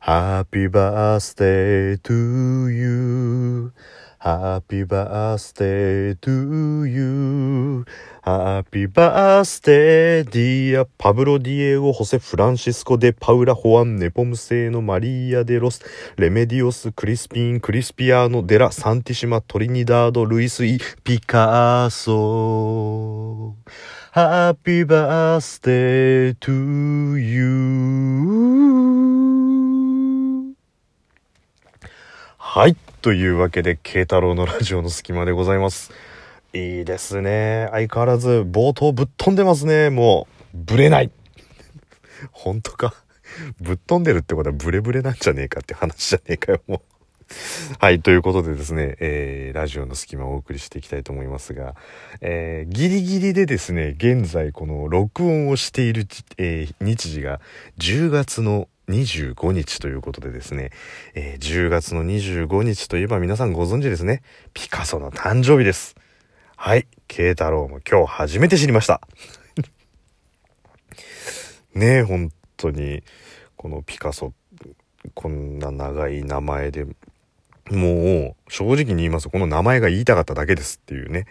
Happy birthday to you. Happy birthday to you. Happy birthday dear パブロ・ディエゴ・ホセ・フランシスコ・デ・パウラ・ホアン・ネポムセーノ・マリア・デ・ロスレメディオス・クリスピン・クリスピアーノ・デラ・サンティシマ・トリニダード・ルイス・イ・ピカーソ Happy birthday to you. はい。というわけで、慶太郎のラジオの隙間でございます。いいですね。相変わらず冒頭ぶっ飛んでますね。もう、ブレない。本当か？ぶっ飛んでるってことはブレブレなんじゃねえかって話じゃねえかよ、もう。はい、ということでですね、えー、ラジオの隙間をお送りしていきたいと思いますが、えー、ギリギリでですね、現在この録音をしている、えー日時が10月の25日ということでですね、えー10月の25日といえば皆さんご存知ですね、ピカソの誕生日です。はい、慶太郎も今日初めて知りました。ねえ、本当に、このピカソ、こんな長い名前で、もう、正直に言いますと、この名前が言いたかっただけですっていうね。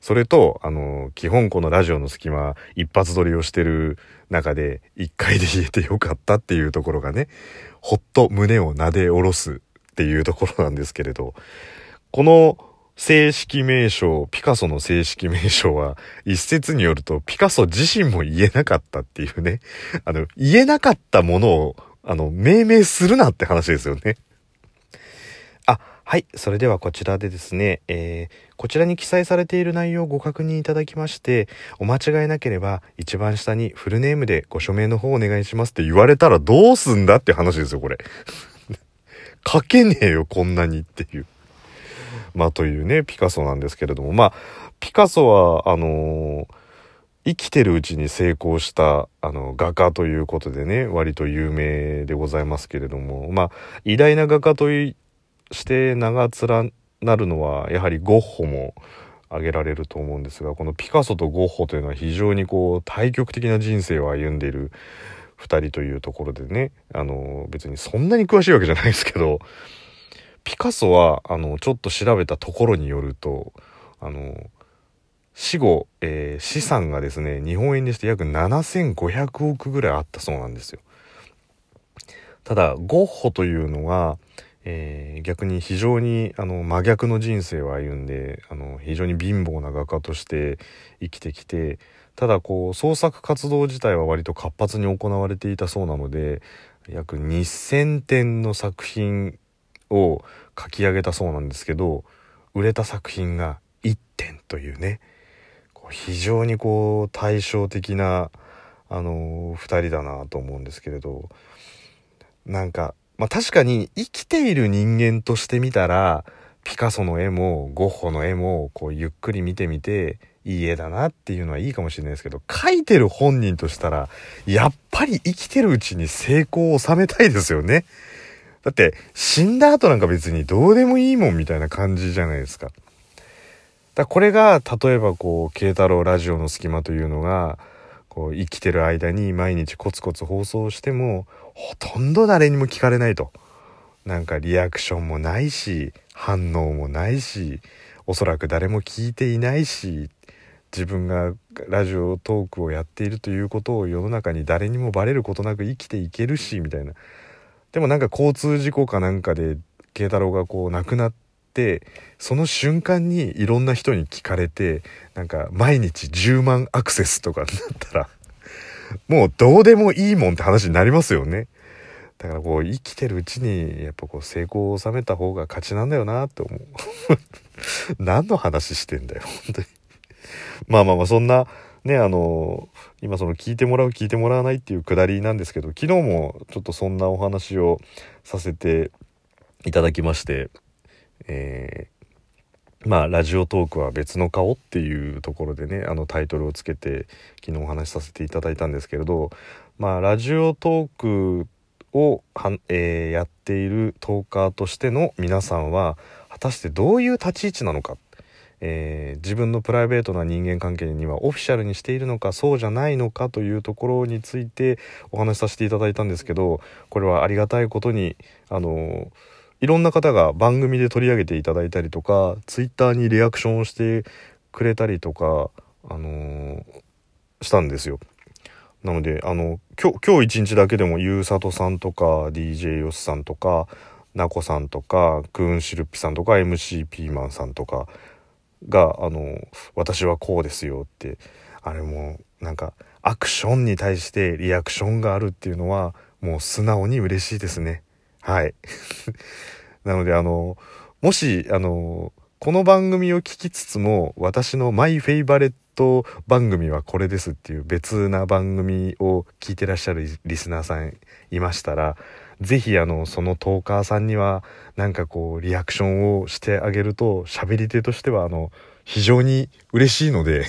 それと、あの、基本このラジオの隙間、一発撮りをしてる中で、一回で言えてよかったっていうところがね、ほっと胸を撫で下ろすっていうところなんですけれど、この正式名称、ピカソの正式名称は、一説によると、ピカソ自身も言えなかったっていうね、あの、言えなかったものを、あの、命名するなって話ですよね。はい。それではこちらでですね、えーこちらに記載されている内容をご確認いただきまして、お間違いなければ一番下にフルネームでご署名の方をお願いしますって言われたらどうすんだって話ですよ、これ。書けねえよ、こんなにっていう。まあというね、ピカソなんですけれども、まあ、ピカソは、あのー生きてるうちに成功したあの画家ということでね割と有名でございますけれどもまあ偉大な画家といして名が連なるのはやはりゴッホも挙げられると思うんですがこのピカソとゴッホというのは非常にこう対極的な人生を歩んでいる2人というところでねあの別にそんなに詳しいわけじゃないですけどピカソはあのちょっと調べたところによるとあの死後、えー資産がですね日本円にして約7500億ぐらいあったそうなんですよ。ただゴッホというのは、えー逆に非常にあの真逆の人生を歩んであの非常に貧乏な画家として生きてきてただこう創作活動自体は割と活発に行われていたそうなので約2,000点の作品を書き上げたそうなんですけど売れた作品が1点というねこう非常にこう対照的なあの2人だなと思うんですけれどなんかまあ確かに生きている人間として見たらピカソの絵もゴッホの絵もこうゆっくり見てみていい絵だなっていうのはいいかもしれないですけど描いてる本人としたらやっぱり生きてるうちに成功を収めたいですよね。だって死んだ後なんか別にどうでもいいもんみたいな感じじゃないですか。だこれが例えばこう慶太郎ラジオの隙間というのがこう生きてる間に毎日コツコツ放送してもほとんど誰にも聞かれないと。なんかリアクションもないし反応もないしおそらく誰も聞いていないし自分がラジオトークをやっているということを世の中に誰にもバレることなく生きていけるしみたいなでもなんか交通事故かなんかで慶太郎がこう亡くなってその瞬間にいろんな人に聞かれてなんか毎日10万アクセスとかになったらもうどうでもいいもんって話になりますよね。だからこう生きてるうちにやっぱこう成功を収めた方が勝ちなんだよなって思う。何の話してんだよ、本当に。まあまあまあそんなねあの今その聞いてもらう聞いてもらわないっていうくだりなんですけど昨日もちょっとそんなお話をさせていただきましてえーまあラジオトークは別の顔っていうところでねあのタイトルをつけて昨日お話しさせていただいたんですけれどまあラジオトークをは、えーやっているトーカーとしての皆さんは果たしてどういう立ち位置なのか、えー、自分のプライベートな人間関係にはオフィシャルにしているのかそうじゃないのかというところについてお話しさせていただいたんですけどこれはありがたいことにあのいろんな方が番組で取り上げていただいたりとかツイッターにリアクションをしてくれたりとか、あのー、したんですよ。なのであの今日今日一日だけでもゆうさとさんとか DJ よしさんとかなこさんとかクーンシルピさんとか MC ピーマンさんとかがあの私はこうですよってあれもなんかアクションに対してリアクションがあるっていうのはもう素直に嬉しいですねはい。なのであのもしあのこの番組を聞きつつも私のマイフェイバレット番組はこれですっていう別な番組を聞いてらっしゃるリスナーさんいましたらぜひあのそのトーカーさんにはなんかこうリアクションをしてあげると喋り手としてはあの非常に嬉しいので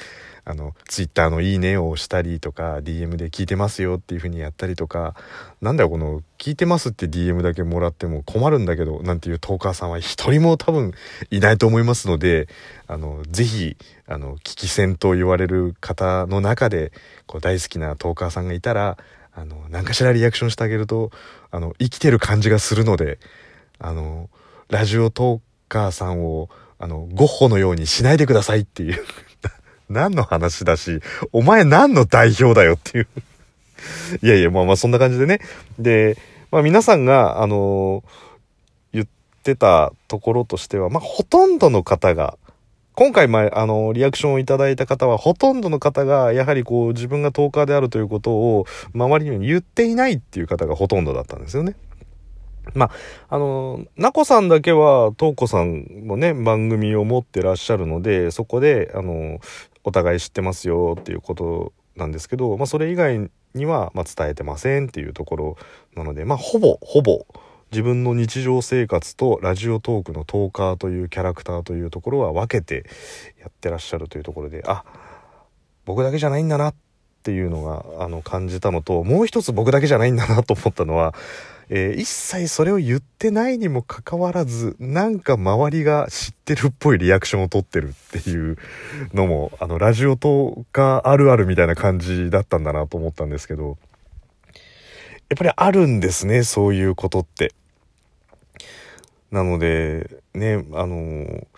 あのツイッターのいいねを押したりとか DM で聞いてますよっていう風にやったりとかなんだよこの聞いてますって DM だけもらっても困るんだけどなんていうトーカーさんは一人も多分いないと思いますのであのぜひあの聞き戦と言われる方の中でこう大好きなトーカーさんがいたらあの、何かしらリアクションしてあげると、あの、生きてる感じがするので、あの、ラジオトーカーさんを、あの、ゴッホのようにしないでくださいっていう。何の話だし、お前何の代表だよっていう いやいや、まあまあそんな感じでね。で、まあ皆さんが、あの言ってたところとしては、まあほとんどの方が、今回、まあ、あの、リアクションをいただいた方は、ほとんどの方が、やはりこう、自分がトーカーであるということを、周りに言っていないっていう方がほとんどだったんですよね。まあ、あの、なこさんだけは、とうこさんもね、番組を持ってらっしゃるので、そこで、あの、お互い知ってますよっていうことなんですけど、まあ、それ以外には、まあ、伝えてませんっていうところなので、まあ、ほぼ、ほぼ、自分の日常生活とラジオトークのトーカーというキャラクターというところは分けてやってらっしゃるというところであ僕だけじゃないんだなっていうのがあの感じたのともう一つ僕だけじゃないんだなと思ったのは、えー、一切それを言ってないにもかかわらずなんか周りが知ってるっぽいリアクションを取ってるっていうのもあのラジオトーカーあるあるみたいな感じだったんだなと思ったんですけど。やっぱりあるんですね、そういうことって。なので、ね、あの、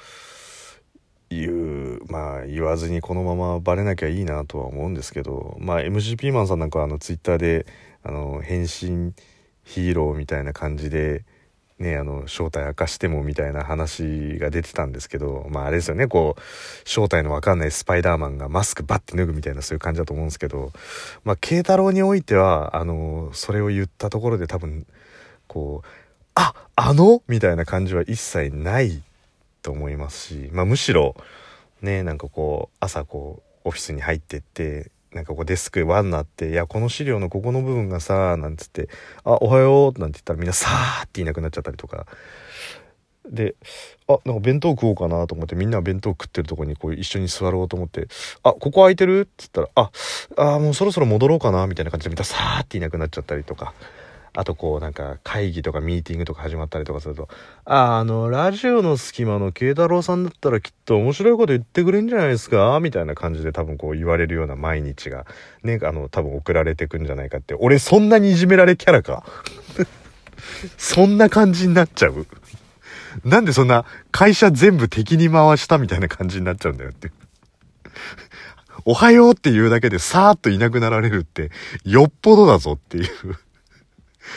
言う、まあ言わずにこのままバレなきゃいいなとは思うんですけど、まあ MGP マンさんなんかはあのツイッターで、あの、変身ヒーローみたいな感じで、ね、あの、正体明かしてもみたいな話が出てたんですけど、まああれですよね、こう、正体のわかんないスパイダーマンがマスクバッて脱ぐみたいなそういう感じだと思うんですけど、まあ、慶太郎においては、あの、それを言ったところで多分、こう、あ、あの？みたいな感じは一切ないと思いますし、まあむしろ、ね、なんかこう、朝こう、オフィスに入ってって、なんかこうデスク輪になって、いや、この資料のここの部分がさ、なんつって、あ、おはようなんて言ったらみんなさーっていなくなっちゃったりとか。で、あ、なんか弁当食おうかなと思って、みんな弁当食ってるとこにこう一緒に座ろうと思って、あ、ここ空いてる？って言ったら、あ、あ、もうそろそろ戻ろうかなみたいな感じでみんなさーっていなくなっちゃったりとか。あとこうなんか会議とかミーティングとか始まったりとかすると、あ、あの、ラジオの隙間の慶太郎さんだったらきっと面白いこと言ってくれんじゃないですか？みたいな感じで多分こう言われるような毎日が、ね、あの、多分送られてくんじゃないかって。俺そんなにいじめられキャラか？そんな感じになっちゃう？なんでそんな会社全部敵に回したみたいな感じになっちゃうんだよって。おはようって言うだけでさーっといなくなられるって、よっぽどだぞっていう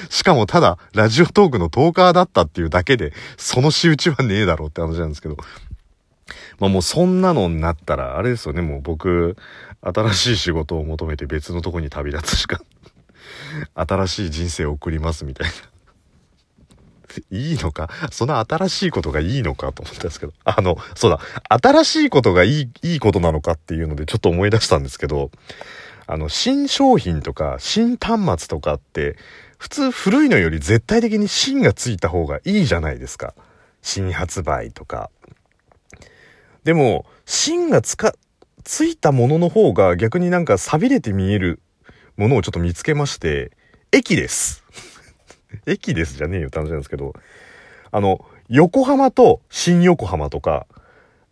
しかもただ、ラジオトークのトーカーだったっていうだけで、その仕打ちはねえだろうって話なんですけど。まあもうそんなのになったら、あれですよね、もう僕、新しい仕事を求めて別のとこに旅立つしか、新しい人生を送りますみたいな。いいのか？その新しいことがいいのかと思ったんですけど。あの、そうだ。新しいことがいい、いいことなのかっていうのでちょっと思い出したんですけど、あの、新商品とか新端末とかって、普通古いのより絶対的に芯がついた方がいいじゃないですか。新発売とか。でも、芯がつか、ついたものの方が逆になんか錆びれて見えるものをちょっと見つけまして、駅です。駅ですじゃねえよって話なんですけど、あの、横浜と新横浜とか、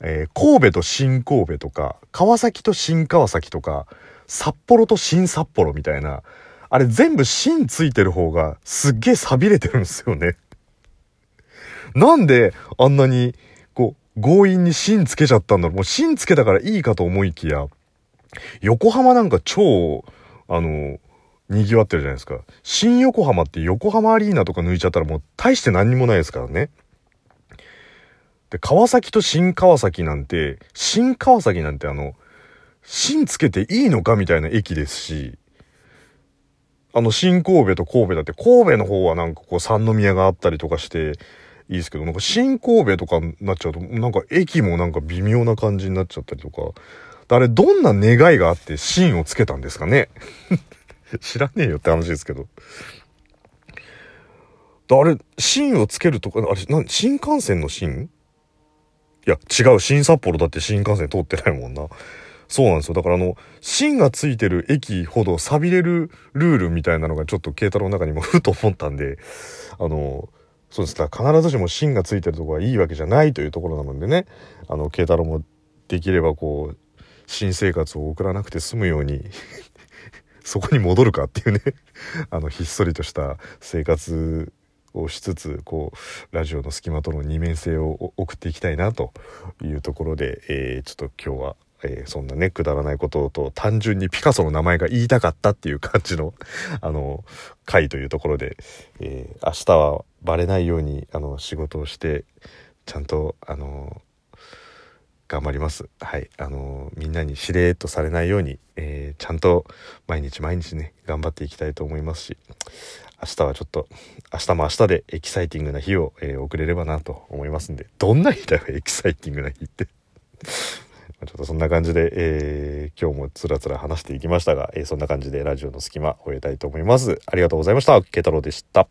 えー、神戸と新神戸とか、川崎と新川崎とか、札幌と新札幌みたいな、あれ全部新ついてる方がすっげえ錆びれてるんですよね。なんであんなに、こう、強引に芯つけちゃったんだろう。もう芯つけたからいいかと思いきや、横浜なんか超、あの、賑わってるじゃないですか。新横浜って横浜アリーナとか抜いちゃったらもう大して何にもないですからね。で、川崎と新川崎なんて、新川崎なんてあの、新つけていいのかみたいな駅ですし、あの、新神戸と神戸だって、神戸の方はなんかこう三宮があったりとかして、いいですけど、なんか新神戸とかになっちゃうと、なんか駅もなんか微妙な感じになっちゃったりとか、あれどんな願いがあって芯をつけたんですかね？知らねえよって話ですけど。あれ、芯をつけるとか、あれ、な新幹線の芯いや、違う、新札幌だって新幹線通ってないもんな。そうなんですよ。だからあの、芯がついてる駅ほど錆びれるルールみたいなのがちょっと軽太郎の中にも ふと思ったんで、あの、そうです。だ必ずしも芯がついてるとこがいいわけじゃないというところなのでね、あの、慶太郎もできればこう、新生活を送らなくて済むように そこに戻るかっていうね あの、ひっそりとした生活をしつつ、こう、ラジオの隙間との二面性を送っていきたいなというところで、えー、ちょっと今日はえー、そんなね、くだらないことと、単純にピカソの名前が言いたかったっていう感じの、あの、回というところで、えー、明日はバレないように、あの、仕事をして、ちゃんと、あの、頑張ります。はい。あの、みんなにしれっとされないように、えー、ちゃんと毎日毎日ね、頑張っていきたいと思いますし、明日はちょっと、明日も明日でエキサイティングな日を、えー、送れればなと思いますんで、どんな日だよ、エキサイティングな日ってちょっとそんな感じで、えー、今日もつらつら話していきましたが、えー、そんな感じでラジオの隙間を終えたいと思います。ありがとうございました。ケ太郎でした。